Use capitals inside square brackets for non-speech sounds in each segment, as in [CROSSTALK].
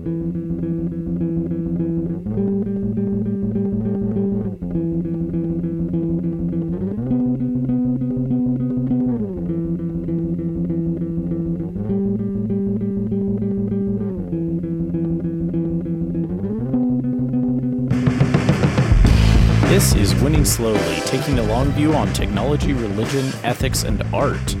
This is Winning Slowly, taking a long view on technology, religion, ethics, and art.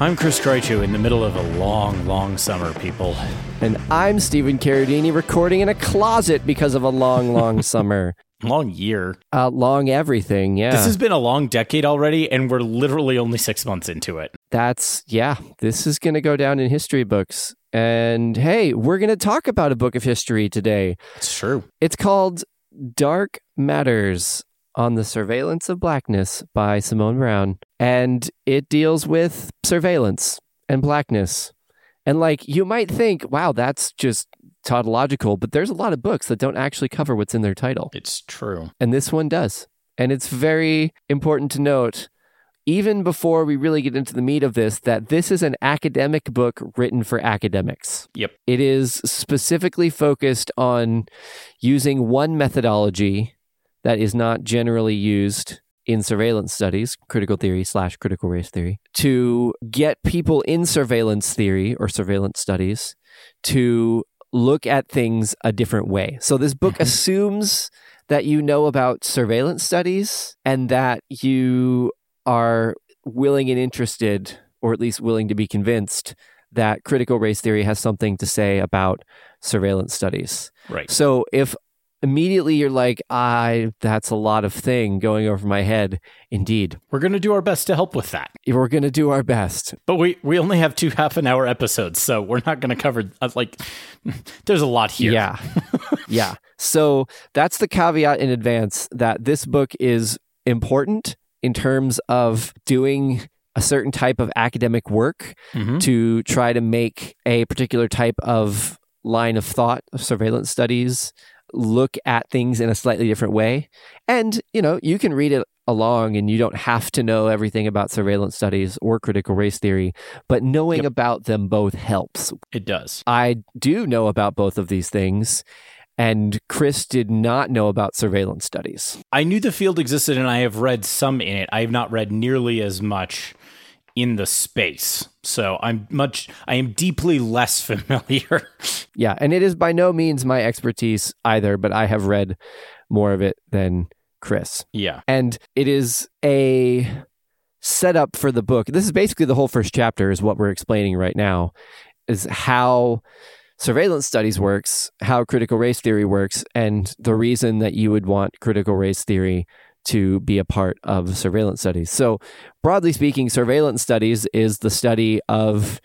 I'm Chris Krycho in the middle of a long, long summer, people. And I'm Stephen Carradini recording in a closet because of a long, long [LAUGHS] summer. Long year. Uh, long everything, yeah. This has been a long decade already, and we're literally only six months into it. That's, yeah, this is going to go down in history books. And hey, we're going to talk about a book of history today. It's true. It's called Dark Matters on the Surveillance of Blackness by Simone Browne. And it deals with surveillance and blackness. And like you might think, wow, that's just tautological, but there's a lot of books that don't actually cover what's in their title. It's true. And this one does. And it's very important to note, even before we really get into the meat of this, that this is an academic book written for academics. Yep. It is specifically focused on using one methodology that is not generally used in surveillance studies, critical theory slash critical race theory, to get people in surveillance theory or surveillance studies to look at things a different way. So this book Mhm. assumes that you know about surveillance studies and that you are willing and interested, or at least willing to be convinced, that critical race theory has something to say about surveillance studies. Right. So if immediately you're like, I that's a lot of thing going over my head. Indeed. We're going to do our best to help with that. We're gonna do our best. But we, we only have two half an hour episodes, so we're not going to cover, uh, like, [LAUGHS] there's a lot here. Yeah. [LAUGHS] yeah. So that's the caveat in advance that this book is important in terms of doing a certain type of academic work Mhm. to try to make a particular type of line of thought of surveillance studies look at things in a slightly different way. And, you know, you can read it along and you don't have to know everything about surveillance studies or critical race theory, but knowing Yep. about them both helps. It does. I do know about both of these things. And Chris did not know about surveillance studies. I knew the field existed and I have read some in it. I have not read nearly as much in the space. So I'm much I am deeply less [LAUGHS] familiar. Yeah, and it is by no means my expertise either, but I have read more of it than Chris. yeah. And it is a setup for the book. This is basically the whole first chapter is what we're explaining right now is how surveillance studies works, how critical race theory works, and the reason that you would want critical race theory to be a part of surveillance studies. So, broadly speaking, surveillance studies is the study of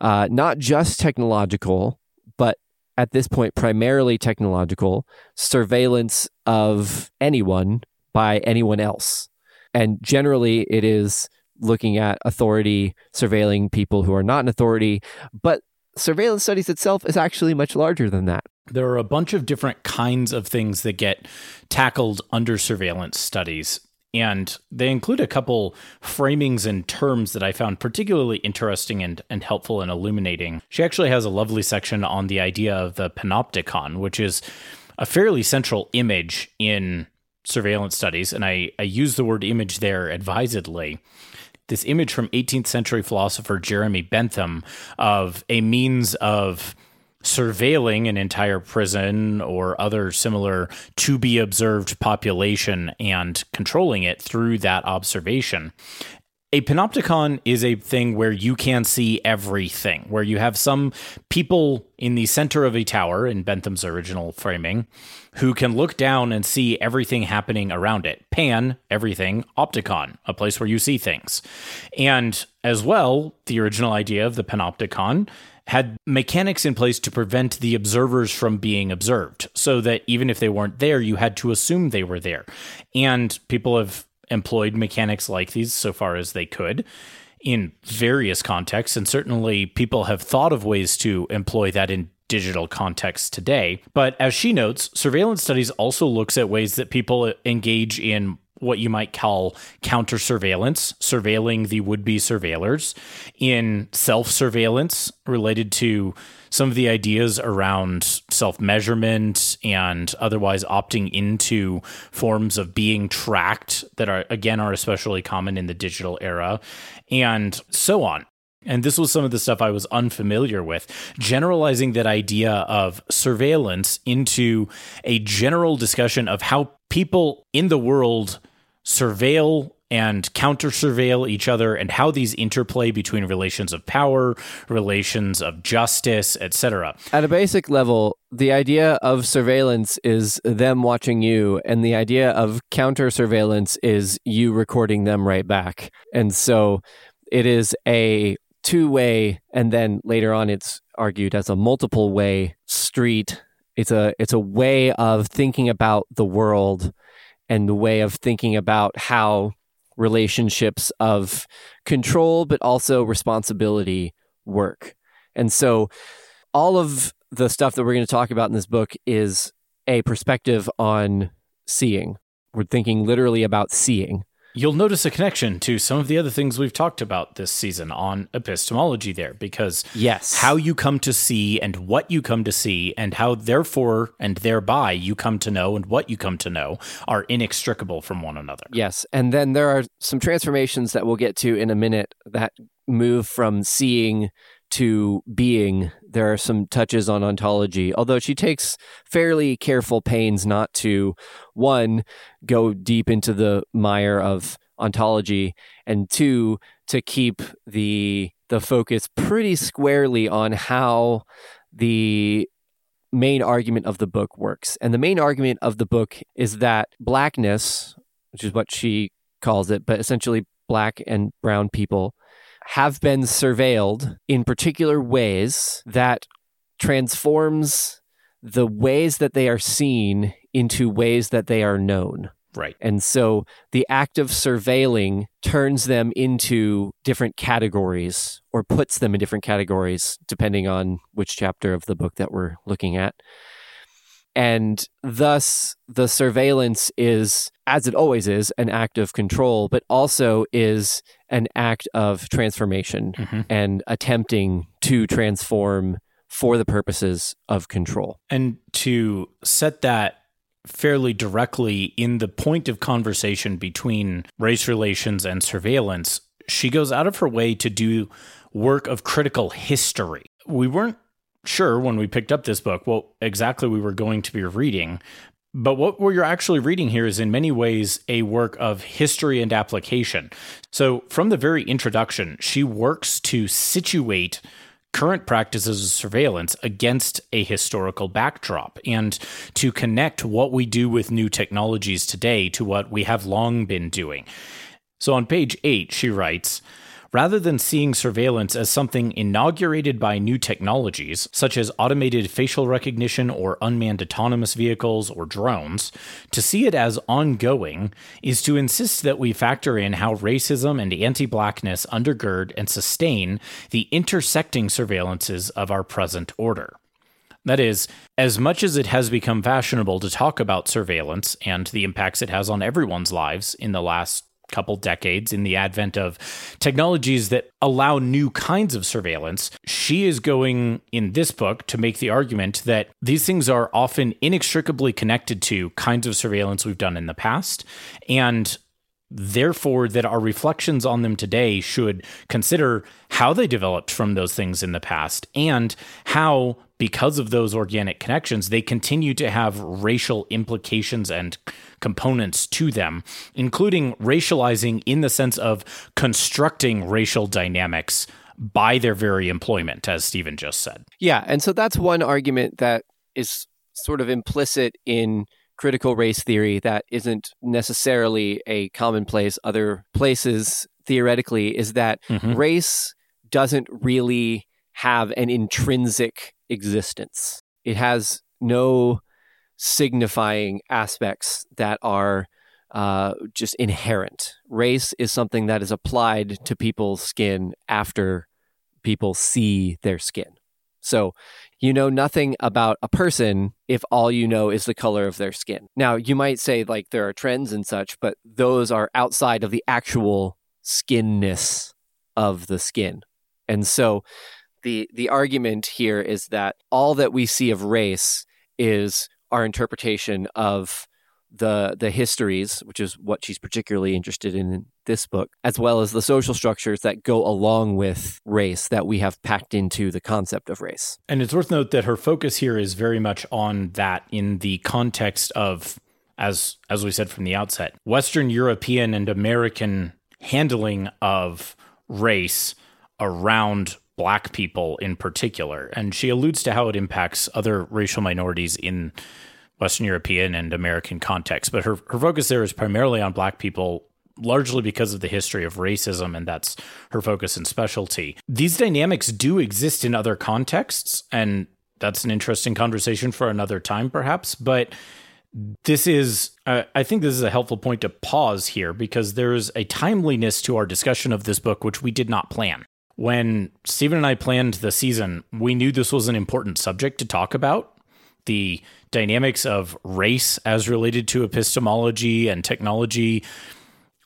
uh, not just technological, but at this point, primarily technological surveillance of anyone by anyone else. And generally, it is looking at authority, surveilling people who are not in authority. But surveillance studies itself is actually much larger than that. There are a bunch of different kinds of things that get tackled under surveillance studies. And they include a couple framings and terms that I found particularly interesting and, and helpful and illuminating. She actually has a lovely section on the idea of the panopticon, which is a fairly central image in surveillance studies. And I, I use the word image there advisedly this image from 18th century philosopher Jeremy Bentham of a means of surveilling an entire prison or other similar to be observed population and controlling it through that observation. A panopticon is a thing where you can see everything, where you have some people in the center of a tower in Bentham's original framing who can look down and see everything happening around it. Pan, everything, opticon, a place where you see things. And as well, the original idea of the panopticon had mechanics in place to prevent the observers from being observed, so that even if they weren't there, you had to assume they were there. And people have employed mechanics like these so far as they could in various contexts. And certainly people have thought of ways to employ that in digital contexts today. But as she notes, surveillance studies also looks at ways that people engage in what you might call counter surveillance, surveilling the would be surveillors, in self surveillance related to some of the ideas around self measurement and otherwise opting into forms of being tracked that are, again, are especially common in the digital era, and so on. And this was some of the stuff I was unfamiliar with. Generalizing that idea of surveillance into a general discussion of how people in the world surveil and counter surveil each other and how these interplay between relations of power, relations of justice, etc. At a basic level, the idea of surveillance is them watching you, and the idea of counter surveillance is you recording them right back. And so it is a two way, and then later on it's argued as a multiple way street. It's a it's a way of thinking about the world and the way of thinking about how relationships of control but also responsibility work. And so all of the stuff that we're going to talk about in this book is a perspective on seeing. We're thinking literally about seeing. You'll notice a connection to some of the other things we've talked about this season on epistemology there, because yes, how you come to see and what you come to see, and how therefore and thereby you come to know and what you come to know are inextricable from one another. Yes, and then there are some transformations that we'll get to in a minute that move from seeing to being. There are some touches on ontology, although she takes fairly careful pains not to, one, go deep into the mire of ontology, and two, to keep the the focus pretty squarely on how the main argument of the book works. And the main argument of the book is that blackness, which is what she calls it, but essentially black and brown people have been surveilled in particular ways that transforms the ways that they are seen into ways that they are known. Right. And so the act of surveilling turns them into different categories or puts them in different categories depending on which chapter of the book that we're looking at. And thus, the surveillance is, as it always is, an act of control, but also is an act of transformation mm-hmm. and attempting to transform for the purposes of control. And to set that fairly directly in the point of conversation between race relations and surveillance, she goes out of her way to do work of critical history. We weren't sure when we picked up this book what exactly we were going to be reading. But what we're actually reading here is in many ways a work of history and application. So, from the very introduction, she works to situate current practices of surveillance against a historical backdrop and to connect what we do with new technologies today to what we have long been doing. So, on page eight, she writes, Rather than seeing surveillance as something inaugurated by new technologies, such as automated facial recognition or unmanned autonomous vehicles or drones, to see it as ongoing is to insist that we factor in how racism and anti blackness undergird and sustain the intersecting surveillances of our present order. That is, as much as it has become fashionable to talk about surveillance and the impacts it has on everyone's lives in the last couple decades in the advent of technologies that allow new kinds of surveillance, she is going in this book to make the argument that these things are often inextricably connected to kinds of surveillance we've done in the past and therefore that our reflections on them today should consider how they developed from those things in the past and how because of those organic connections they continue to have racial implications and components to them including racializing in the sense of constructing racial dynamics by their very employment as Stephen just said. Yeah, and so that's one argument that is sort of implicit in critical race theory that isn't necessarily a commonplace other places theoretically is that mm-hmm. race doesn't really have an intrinsic existence. It has no signifying aspects that are uh, just inherent. Race is something that is applied to people's skin after people see their skin. So you know nothing about a person if all you know is the color of their skin. Now, you might say like there are trends and such, but those are outside of the actual skinness of the skin. And so the the argument here is that all that we see of race is our interpretation of the the histories, which is what she's particularly interested in in this book, as well as the social structures that go along with race that we have packed into the concept of race. And it's worth note that her focus here is very much on that in the context of as as we said from the outset, Western European and American handling of race around black people in particular. And she alludes to how it impacts other racial minorities in Western European and American context. But her, her focus there is primarily on black people, largely because of the history of racism, and that's her focus and specialty. These dynamics do exist in other contexts, and that's an interesting conversation for another time, perhaps. But this is, uh, I think this is a helpful point to pause here because there's a timeliness to our discussion of this book, which we did not plan. When Stephen and I planned the season, we knew this was an important subject to talk about. The dynamics of race as related to epistemology and technology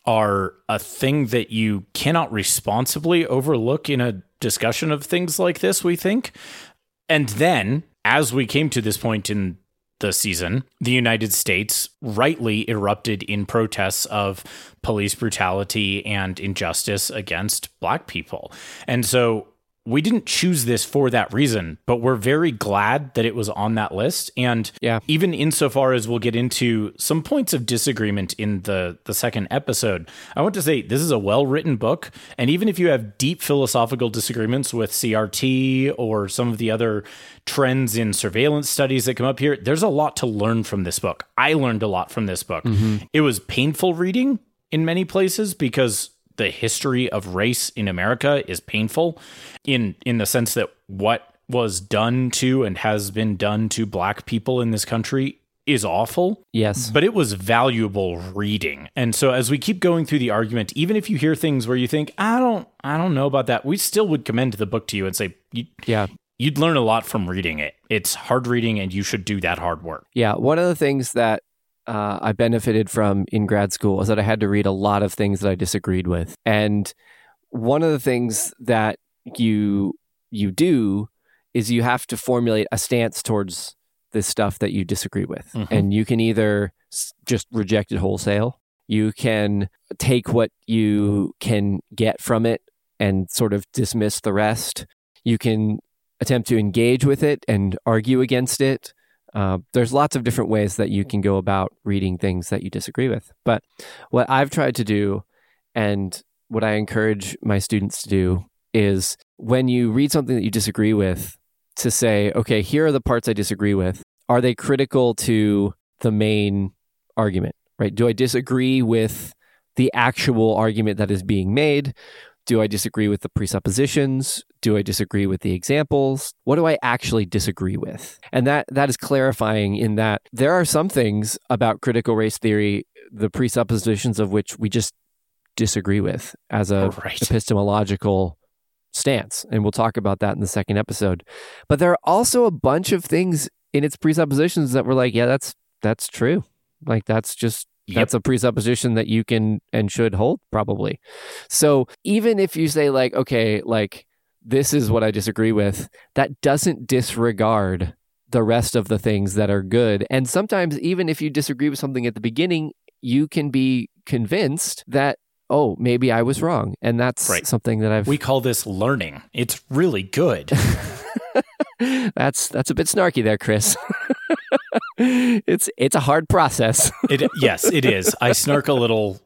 are a thing that you cannot responsibly overlook in a discussion of things like this, we think. And then, as we came to this point in the season, the United States rightly erupted in protests of police brutality and injustice against black people. And so we didn't choose this for that reason, but we're very glad that it was on that list. And yeah. even insofar as we'll get into some points of disagreement in the, the second episode, I want to say this is a well written book. And even if you have deep philosophical disagreements with CRT or some of the other trends in surveillance studies that come up here, there's a lot to learn from this book. I learned a lot from this book. Mm-hmm. It was painful reading in many places because the history of race in America is painful in in the sense that what was done to and has been done to black people in this country is awful. Yes. But it was valuable reading. And so as we keep going through the argument, even if you hear things where you think, I don't I don't know about that, we still would commend the book to you and say, Yeah. You'd learn a lot from reading it. It's hard reading and you should do that hard work. Yeah. One of the things that uh, I benefited from in grad school is that I had to read a lot of things that I disagreed with. And one of the things that you you do is you have to formulate a stance towards this stuff that you disagree with. Mm-hmm. And you can either just reject it wholesale, you can take what you can get from it and sort of dismiss the rest. You can attempt to engage with it and argue against it uh, there's lots of different ways that you can go about reading things that you disagree with. But what I've tried to do, and what I encourage my students to do, is when you read something that you disagree with, to say, okay, here are the parts I disagree with. Are they critical to the main argument? Right? Do I disagree with the actual argument that is being made? Do I disagree with the presuppositions? Do I disagree with the examples? What do I actually disagree with? And that that is clarifying in that there are some things about critical race theory, the presuppositions of which we just disagree with as a right. epistemological stance. And we'll talk about that in the second episode. But there are also a bunch of things in its presuppositions that were like, yeah, that's that's true. Like that's just Yep. That's a presupposition that you can and should hold, probably. So even if you say, like, okay, like, this is what I disagree with, that doesn't disregard the rest of the things that are good. And sometimes, even if you disagree with something at the beginning, you can be convinced that oh, maybe I was wrong. And that's right. something that I've We call this learning. It's really good. [LAUGHS] that's that's a bit snarky there, Chris. [LAUGHS] it's it's a hard process. it yes, it is. I snark a little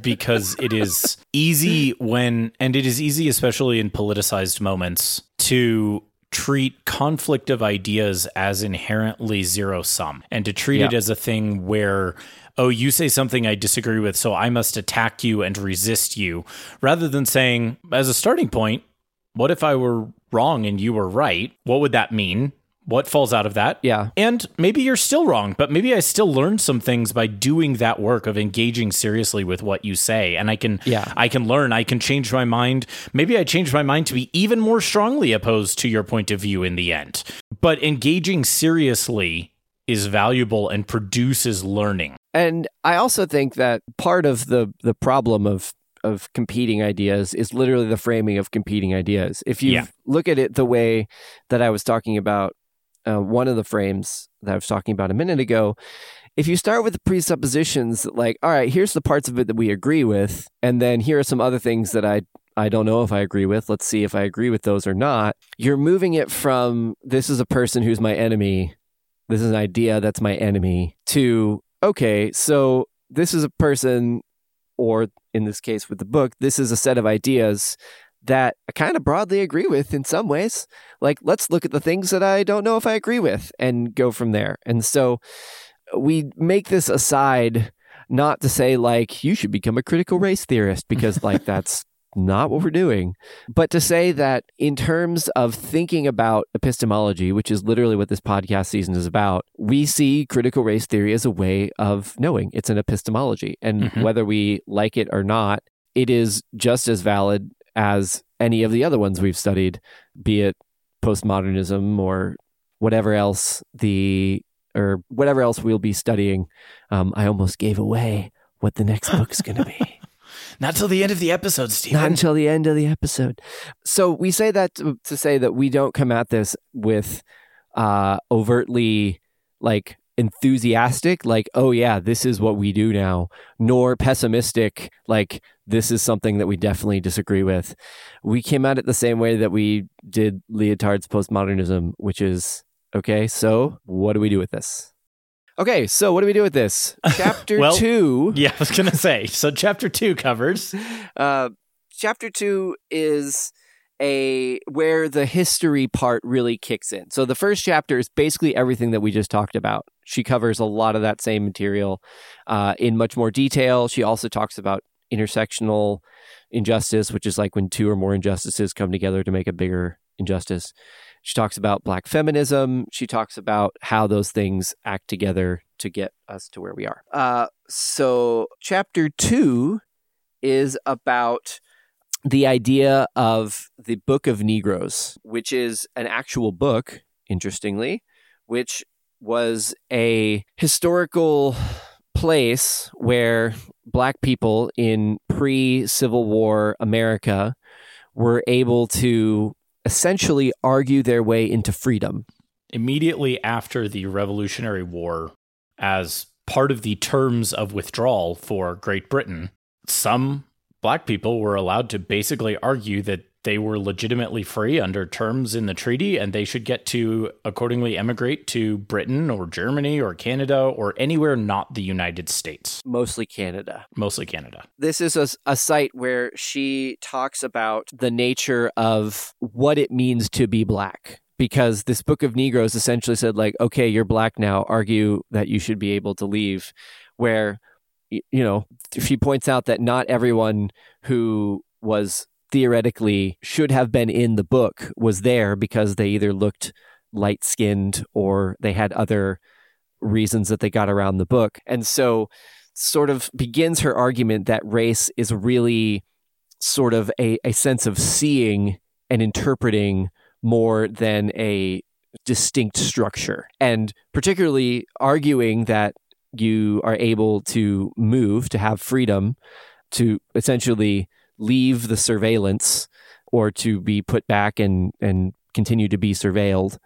because it is easy when and it is easy especially in politicized moments to treat conflict of ideas as inherently zero sum and to treat yeah. it as a thing where oh you say something I disagree with so I must attack you and resist you rather than saying as a starting point what if I were wrong and you were right what would that mean what falls out of that. Yeah. And maybe you're still wrong, but maybe I still learned some things by doing that work of engaging seriously with what you say. And I can yeah. I can learn, I can change my mind. Maybe I change my mind to be even more strongly opposed to your point of view in the end. But engaging seriously is valuable and produces learning. And I also think that part of the the problem of of competing ideas is literally the framing of competing ideas. If you yeah. look at it the way that I was talking about uh, one of the frames that I was talking about a minute ago, if you start with the presuppositions like, all right, here's the parts of it that we agree with, and then here are some other things that I I don't know if I agree with. Let's see if I agree with those or not. You're moving it from this is a person who's my enemy, this is an idea that's my enemy, to okay, so this is a person, or in this case with the book, this is a set of ideas that I kind of broadly agree with in some ways. Like, let's look at the things that I don't know if I agree with and go from there. And so we make this aside not to say, like, you should become a critical race theorist because, like, [LAUGHS] that's not what we're doing, but to say that in terms of thinking about epistemology, which is literally what this podcast season is about, we see critical race theory as a way of knowing. It's an epistemology. And mm-hmm. whether we like it or not, it is just as valid as any of the other ones we've studied, be it postmodernism or whatever else the or whatever else we'll be studying. Um, I almost gave away what the next book's going to be. [LAUGHS] Not till the end of the episode, Stephen. Not until the end of the episode. So we say that to, to say that we don't come at this with uh, overtly like enthusiastic, like, oh yeah, this is what we do now, nor pessimistic, like this is something that we definitely disagree with. We came at it the same way that we did Lyotard's postmodernism, which is okay, so what do we do with this? Okay, so what do we do with this? [LAUGHS] Chapter well, two. Yeah, I was going to say. So, chapter two covers. Uh, chapter two is a where the history part really kicks in. So the first chapter is basically everything that we just talked about. She covers a lot of that same material uh, in much more detail. She also talks about intersectional injustice, which is like when two or more injustices come together to make a bigger injustice. She talks about black feminism. She talks about how those things act together to get us to where we are. Uh, so, chapter two is about the idea of the Book of Negroes, which is an actual book, interestingly, which was a historical place where black people in pre Civil War America were able to essentially argue their way into freedom. Immediately after the Revolutionary War, as part of the terms of withdrawal for Great Britain, some black people were allowed to basically argue that they were legitimately free under terms in the treaty and they should get to accordingly emigrate to Britain or Germany or Canada or anywhere not the United States. Mostly Canada. Mostly Canada. This is a, a site where she talks about the nature of what it means to be black because this book of negroes essentially said like okay you're black now argue that you should be able to leave where you know she points out that not everyone who was theoretically should have been in the book was there because they either looked light skinned or they had other reasons that they got around the book. And so, sort of begins her argument that race is really sort of a, a sense of seeing and interpreting more than a distinct structure. And particularly arguing that you are able to move, to have freedom, to essentially leave the surveillance or to be put back and, and continue to be surveilled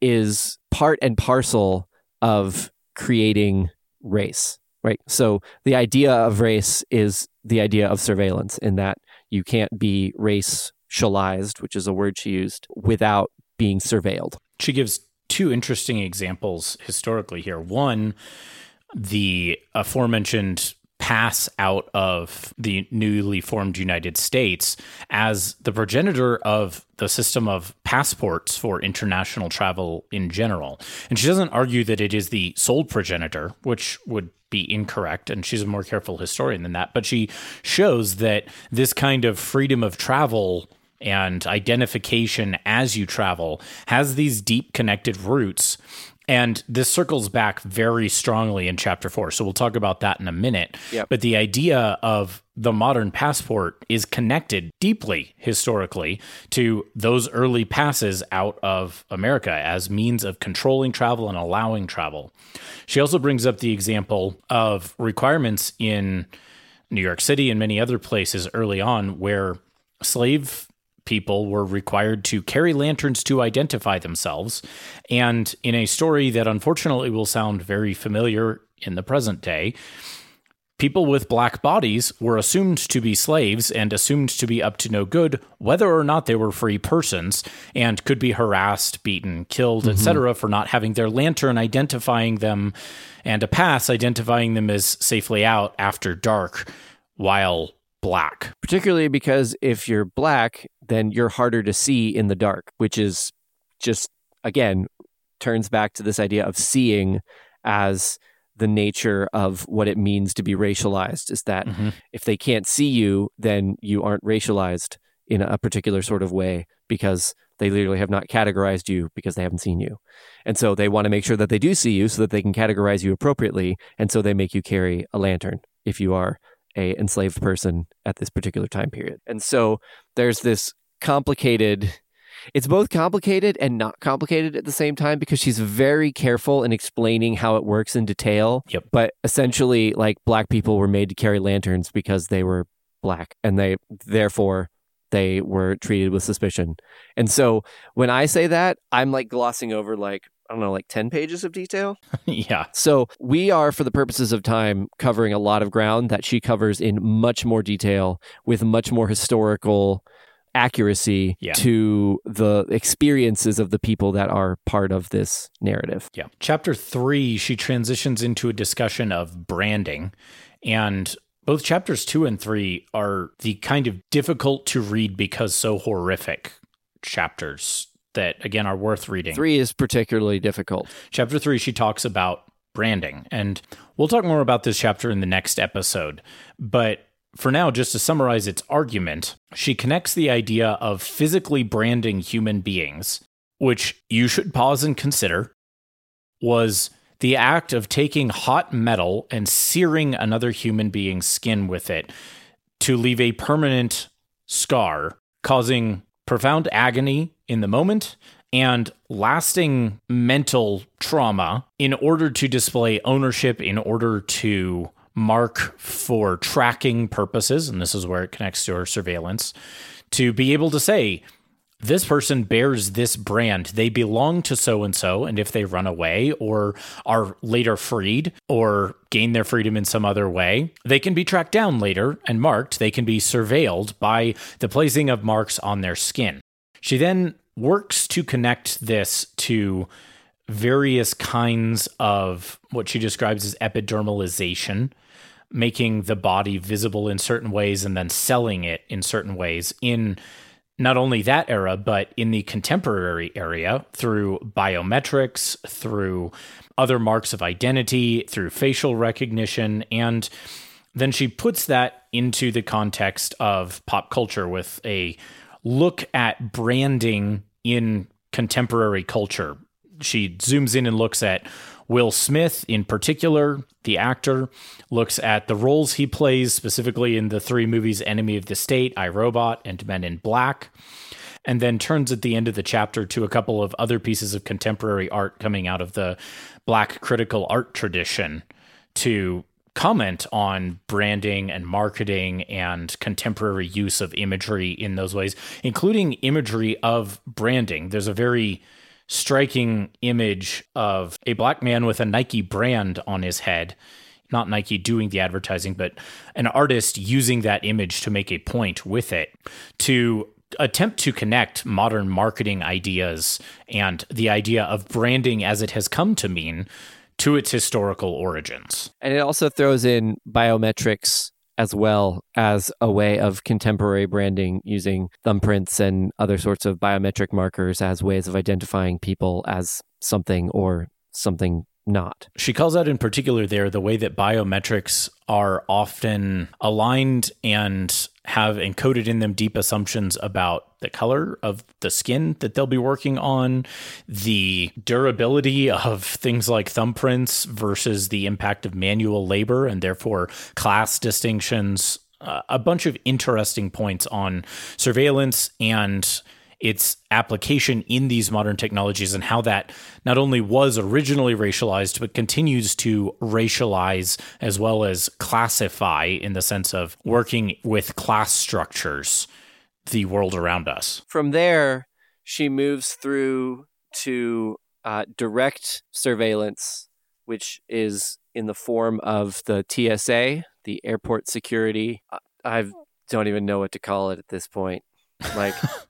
is part and parcel of creating race, right? So the idea of race is the idea of surveillance in that you can't be racialized, which is a word she used, without being surveilled. She gives two interesting examples historically here. One, the aforementioned pass out of the newly formed United States as the progenitor of the system of passports for international travel in general. And she doesn't argue that it is the sole progenitor, which would be incorrect, and she's a more careful historian than that, but she shows that this kind of freedom of travel and identification as you travel has these deep connected roots and this circles back very strongly in chapter four. So we'll talk about that in a minute. Yep. But the idea of the modern passport is connected deeply historically to those early passes out of America as means of controlling travel and allowing travel. She also brings up the example of requirements in New York City and many other places early on where slave people were required to carry lanterns to identify themselves. And in a story that unfortunately will sound very familiar in the present day, people with black bodies were assumed to be slaves and assumed to be up to no good, whether or not they were free persons, and could be harassed, beaten, killed, mm-hmm. etc., for not having their lantern identifying them and a pass identifying them as safely out after dark while black. Particularly because if you're black, then you're harder to see in the dark, which is just, again, turns back to this idea of seeing as the nature of what it means to be racialized is that mm-hmm. if they can't see you, then you aren't racialized in a particular sort of way because they literally have not categorized you because they haven't seen you. And so they want to make sure that they do see you so that they can categorize you appropriately. And so they make you carry a lantern if you are a enslaved person at this particular time period. And so there's this complicated it's both complicated and not complicated at the same time because she's very careful in explaining how it works in detail. Yep. But essentially like black people were made to carry lanterns because they were black and they therefore they were treated with suspicion. And so when I say that, I'm like glossing over like I don't know, like 10 pages of detail. [LAUGHS] yeah. So we are, for the purposes of time, covering a lot of ground that she covers in much more detail with much more historical accuracy yeah. to the experiences of the people that are part of this narrative. Yeah. Chapter three, she transitions into a discussion of branding. And both chapters two and three are the kind of difficult to read because so horrific chapters that again are worth reading. Three is particularly difficult. Chapter three, she talks about branding, and we'll talk more about this chapter in the next episode. But for now, just to summarize its argument, she connects the idea of physically branding human beings, which you should pause and consider, was the act of taking hot metal and searing another human being's skin with it to leave a permanent scar, causing profound agony in the moment and lasting mental trauma in order to display ownership, in order to mark for tracking purposes. And this is where it connects to our surveillance to be able to say, this person bears this brand. They belong to so and so. And if they run away or are later freed or gain their freedom in some other way, they can be tracked down later and marked. They can be surveilled by the placing of marks on their skin. She then works to connect this to various kinds of what she describes as epidermalization, making the body visible in certain ways and then selling it in certain ways in not only that era, but in the contemporary area through biometrics, through other marks of identity, through facial recognition. And then she puts that into the context of pop culture with a look at branding in contemporary culture. She zooms in and looks at Will Smith, in particular, the actor, looks at the roles he plays, specifically in the three movies Enemy of the State, I Robot, and Men in Black, and then turns at the end of the chapter to a couple of other pieces of contemporary art coming out of the black critical art tradition to comment on branding and marketing and contemporary use of imagery in those ways, including imagery of branding. There's a very striking image of a black man with a Nike brand on his head. Not Nike doing the advertising, but an artist using that image to make a point with it to attempt to connect modern marketing ideas and the idea of branding as it has come to mean to its historical origins. And it also throws in biometrics as well as a way of contemporary branding using thumbprints and other sorts of biometric markers as ways of identifying people as something or something not. She calls out in particular there the way that biometrics are often aligned and have encoded in them deep assumptions about the color of the skin that they'll be working on, the durability of things like thumbprints versus the impact of manual labor, and therefore class distinctions. Uh, a bunch of interesting points on surveillance and its application in these modern technologies and how that not only was originally racialized, but continues to racialize as well as classify in the sense of working with class structures the world around us. From there, she moves through to uh, direct surveillance, which is in the form of the TSA, the airport security. I don't even know what to call it at this point. Like [LAUGHS]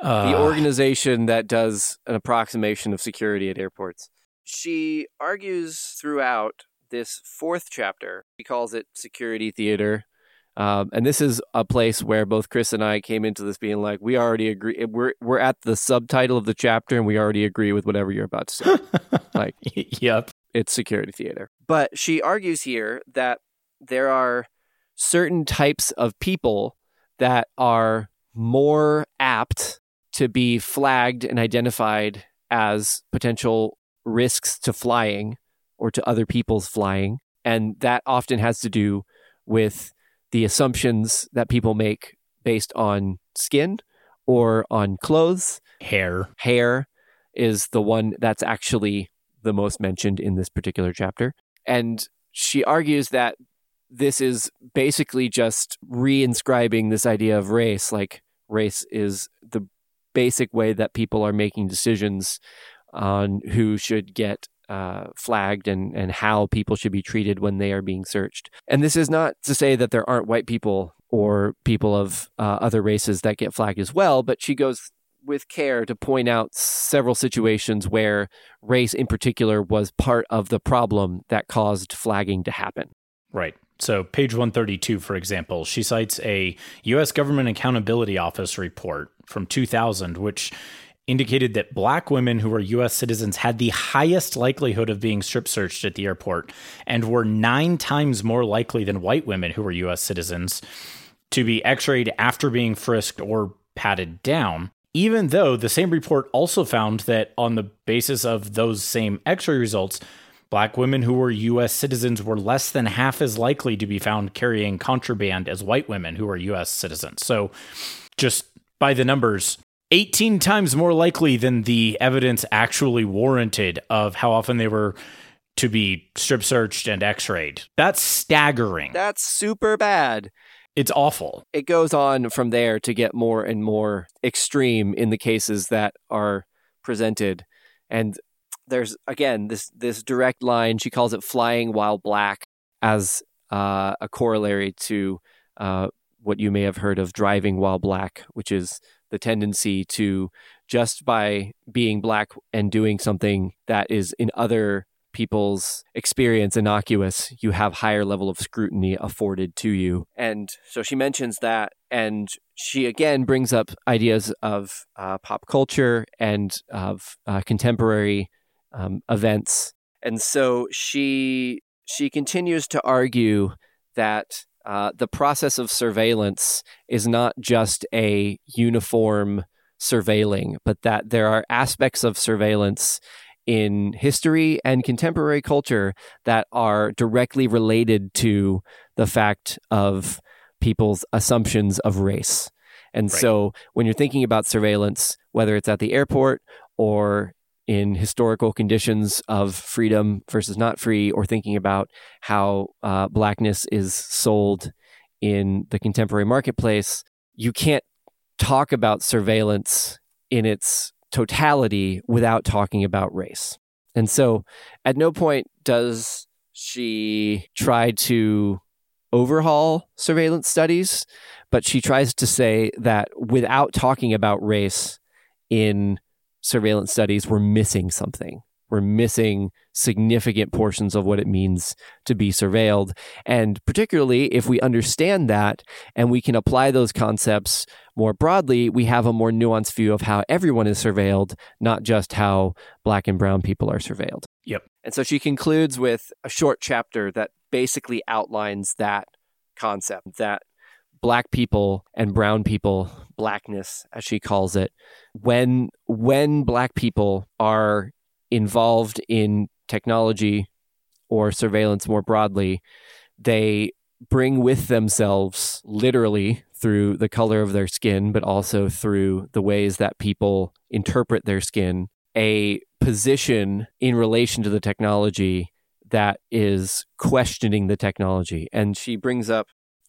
Uh, the organization that does an approximation of security at airports. She argues throughout this fourth chapter. She calls it Security Theater. Um, and this is a place where both Chris and I came into this being like, we already agree. We're we're at the subtitle of the chapter, and we already agree with whatever you're about to say. [LAUGHS] like, yep. it's security theater. But she argues here that there are certain types of people that are more apt to be flagged and identified as potential risks to flying or to other people's flying. And that often has to do with the assumptions that people make based on skin or on clothes. Hair. Hair is the one that's actually the most mentioned in this particular chapter. And she argues that this is basically just reinscribing this idea of race. Like, race is the basic way that people are making decisions on who should get uh, flagged and, and how people should be treated when they are being searched. And this is not to say that there aren't white people or people of uh, other races that get flagged as well, but she goes with care to point out several situations where race in particular was part of the problem that caused flagging to happen. Right. So, page 132, for example, she cites a U.S. Government Accountability Office report from 2000, which indicated that black women who were U.S. citizens had the highest likelihood of being strip searched at the airport and were nine times more likely than white women who were U.S. citizens to be x rayed after being frisked or patted down. Even though the same report also found that on the basis of those same x ray results, Black women who were U.S. citizens were less than half as likely to be found carrying contraband as white women who were U.S. citizens. So, just by the numbers, 18 times more likely than the evidence actually warranted of how often they were to be strip searched and x rayed. That's staggering. That's super bad. It's awful. It goes on from there to get more and more extreme in the cases that are presented. And there's again this this direct line. She calls it "flying while black" as uh, a corollary to uh, what you may have heard of "driving while black," which is the tendency to just by being black and doing something that is in other people's experience innocuous you have higher level of scrutiny afforded to you and so she mentions that and she again brings up ideas of uh, pop culture and of uh, contemporary um, events. And so she she continues to argue that uh, the process of surveillance is not just a uniform surveilling, but that there are aspects of surveillance in history and contemporary culture that are directly related to the fact of people's assumptions of race. And right. so when you're thinking about surveillance, whether it's at the airport or in historical conditions of freedom versus not free, or thinking about how uh, blackness is sold in the contemporary marketplace, you can't talk about surveillance in its totality without talking about race. And so at no point does she try to overhaul surveillance studies, but she tries to say that without talking about race in surveillance studies, we're missing something. We're missing significant portions of what it means to be surveilled. And particularly if we understand that and we can apply those concepts more broadly, we have a more nuanced view of how everyone is surveilled, not just how black and brown people are surveilled. Yep. And so she concludes with a short chapter that basically outlines that concept that black people and brown people, blackness as she calls it, when when black people are involved in technology or surveillance more broadly, they bring with themselves literally through the color of their skin, but also through the ways that people interpret their skin, a position in relation to the technology that is questioning the technology. And she brings up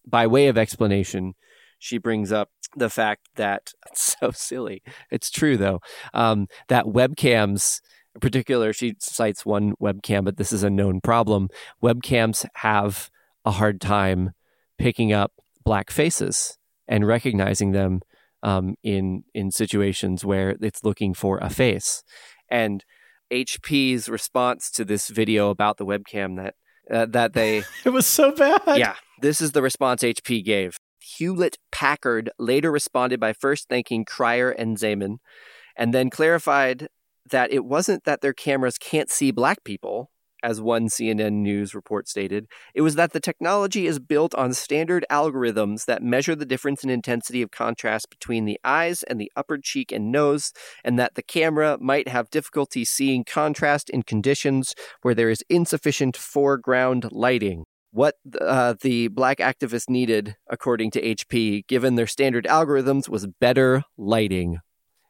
by way of explanation, she brings up the fact that [LAUGHS] it's so silly. It's true though. Um, that webcams, in particular, she cites one webcam, but this is a known problem. Webcams have a hard time picking up black faces and recognizing them um, in in situations where it's looking for a face. And HP's response to this video about the webcam that uh, that they [LAUGHS] it was so bad. Yeah, this is the response HP gave. Hewlett Packard later responded by first thanking Cryer and Zaman, and then clarified that it wasn't that their cameras can't see black people, as one CNN News report stated, it was that the technology is built on standard algorithms that measure the difference in intensity of contrast between the eyes and the upper cheek and nose, and that the camera might have difficulty seeing contrast in conditions where there is insufficient foreground lighting. What uh, the black activists needed, according to HP, given their standard algorithms, was better lighting.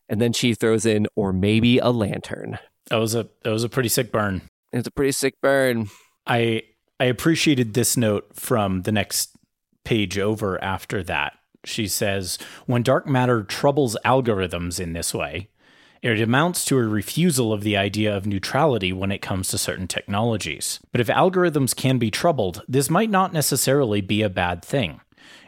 And then she throws in, or maybe a lantern. That was a that was a pretty sick burn. It's a pretty sick burn. I I appreciated this note from the next page over after that. She says, "When dark matter troubles algorithms in this way, it amounts to a refusal of the idea of neutrality when it comes to certain technologies. But if algorithms can be troubled, this might not necessarily be a bad thing.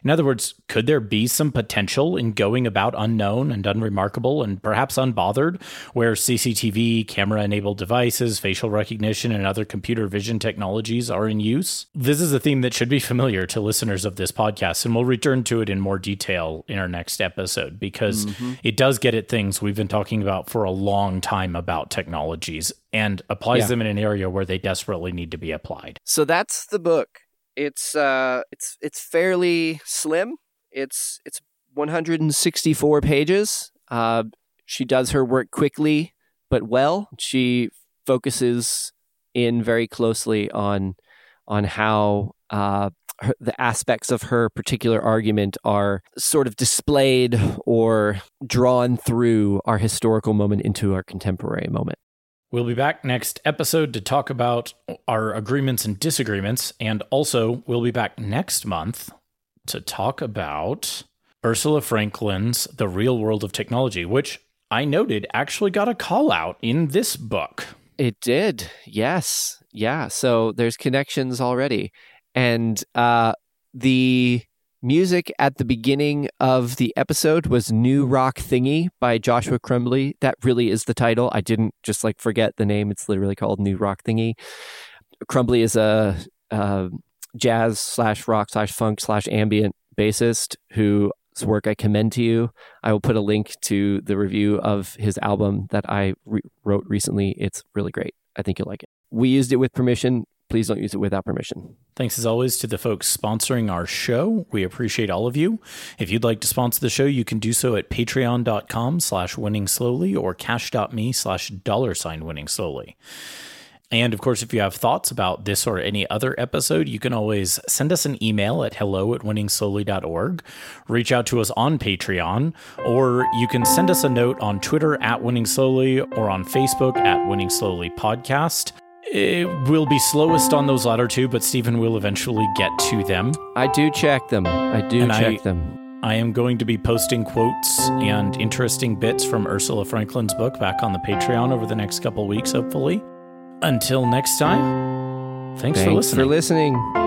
In other words, could there be some potential in going about unknown and unremarkable and perhaps unbothered, where CCTV, camera enabled devices, facial recognition, and other computer vision technologies are in use? This is a theme that should be familiar to listeners of this podcast, and we'll return to it in more detail in our next episode because mm-hmm. it does get at things we've been talking about for a long time about technologies and applies yeah. them in an area where they desperately need to be applied. So that's the book. It's uh, it's it's fairly slim. It's it's 164 pages. Uh, she does her work quickly but well. She focuses in very closely on on how uh, her, the aspects of her particular argument are sort of displayed or drawn through our historical moment into our contemporary moment. We'll be back next episode to talk about our agreements and disagreements. And also, we'll be back next month to talk about Ursula Franklin's The Real World of Technology, which I noted actually got a call out in this book. It did. Yes. Yeah. So there's connections already. And uh, the Music at the beginning of the episode was New Rock Thingy by Joshua Crumbly. That really is the title. I didn't just like forget the name. It's literally called New Rock Thingy. Crumbly is a, a jazz slash rock slash funk slash ambient bassist whose work I commend to you. I will put a link to the review of his album that I re- wrote recently. It's really great. I think you'll like it. We used it with permission please don't use it without permission. Thanks as always to the folks sponsoring our show. We appreciate all of you. If you'd like to sponsor the show, you can do so at patreon.com slash winning slowly or cash.me slash dollar sign winning slowly. And of course, if you have thoughts about this or any other episode, you can always send us an email at hello at winningslowly.org, reach out to us on Patreon, or you can send us a note on Twitter at Winning Slowly or on Facebook at Winning Slowly Podcast. It will be slowest on those latter two, but Stephen will eventually get to them. I do check them. I do and check I, them. I am going to be posting quotes and interesting bits from Ursula Franklin's book back on the Patreon over the next couple weeks, hopefully. Until next time, thanks, thanks for listening. for listening.